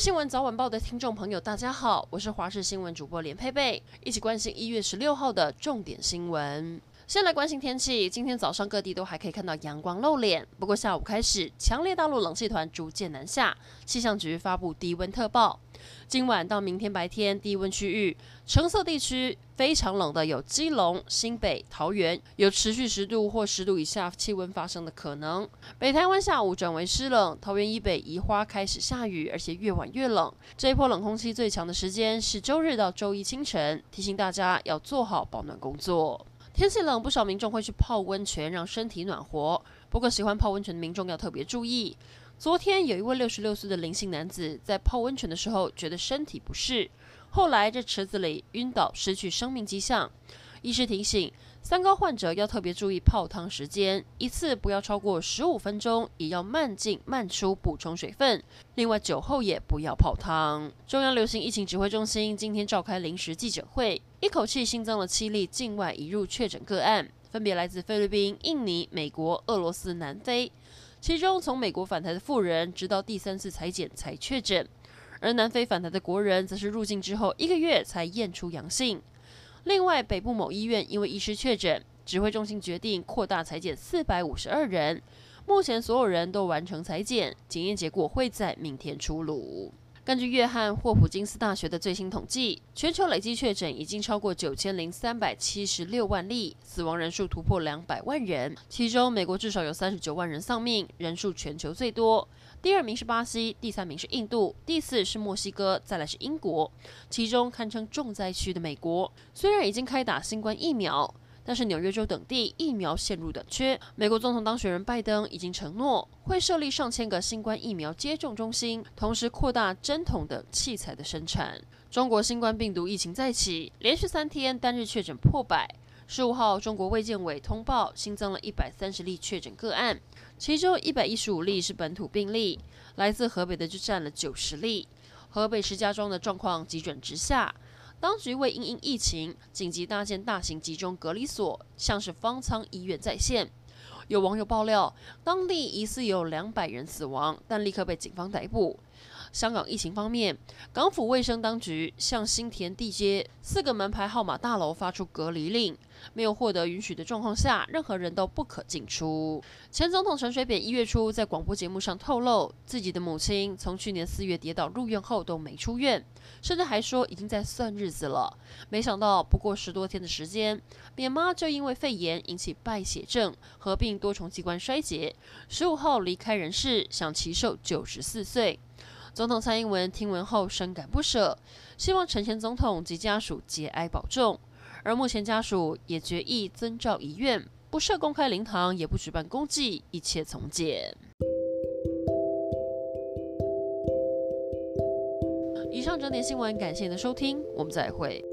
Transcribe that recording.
新闻早晚报的听众朋友，大家好，我是华视新闻主播连佩佩，一起关心一月十六号的重点新闻。先来关心天气，今天早上各地都还可以看到阳光露脸，不过下午开始，强烈大陆冷气团逐渐南下，气象局发布低温特报。今晚到明天白天，低温区域橙色地区非常冷的有基隆、新北、桃园，有持续十度或十度以下气温发生的可能。北台湾下午转为湿冷，桃园以北宜花开始下雨，而且越晚越冷。这一波冷空气最强的时间是周日到周一清晨，提醒大家要做好保暖工作。天气冷，不少民众会去泡温泉，让身体暖和。不过，喜欢泡温泉的民众要特别注意。昨天有一位六十六岁的林姓男子在泡温泉的时候，觉得身体不适，后来在池子里晕倒，失去生命迹象。医师提醒，三高患者要特别注意泡汤时间，一次不要超过十五分钟，也要慢进慢出补充水分。另外，酒后也不要泡汤。中央流行疫情指挥中心今天召开临时记者会，一口气新增了七例境外移入确诊个案，分别来自菲律宾、印尼、美国、俄罗斯、南非。其中从美国返台的富人，直到第三次采检才确诊，而南非返台的国人，则是入境之后一个月才验出阳性。另外，北部某医院因为医师确诊，指挥中心决定扩大采检四百五十二人。目前所有人都完成采检，检验结果会在明天出炉。根据约翰霍普金斯大学的最新统计，全球累计确诊已经超过九千零三百七十六万例，死亡人数突破两百万人。其中，美国至少有三十九万人丧命，人数全球最多。第二名是巴西，第三名是印度，第四是墨西哥，再来是英国。其中堪称重灾区的美国，虽然已经开打新冠疫苗，但是纽约州等地疫苗陷入短缺。美国总统当选人拜登已经承诺会设立上千个新冠疫苗接种中心，同时扩大针筒等器材的生产。中国新冠病毒疫情再起，连续三天单日确诊破百。十五号，中国卫健委通报新增了一百三十例确诊个案。其中一百一十五例是本土病例，来自河北的就占了九十例。河北石家庄的状况急转直下，当局为因应疫情紧急搭建大型集中隔离所，像是方舱医院再现。有网友爆料，当地疑似有两百人死亡，但立刻被警方逮捕。香港疫情方面，港府卫生当局向新田地街四个门牌号码大楼发出隔离令，没有获得允许的状况下，任何人都不可进出。前总统陈水扁一月初在广播节目上透露，自己的母亲从去年四月跌倒入院后都没出院，甚至还说已经在算日子了。没想到不过十多天的时间，扁妈就因为肺炎引起败血症，合并多重器官衰竭，十五号离开人世，享耆寿九十四岁。总统蔡英文听闻后深感不舍，希望陈前总统及家属节哀保重。而目前家属也决议遵照遗愿，不设公开灵堂，也不举办公祭，一切从简。以上整点新闻，感谢您的收听，我们再会。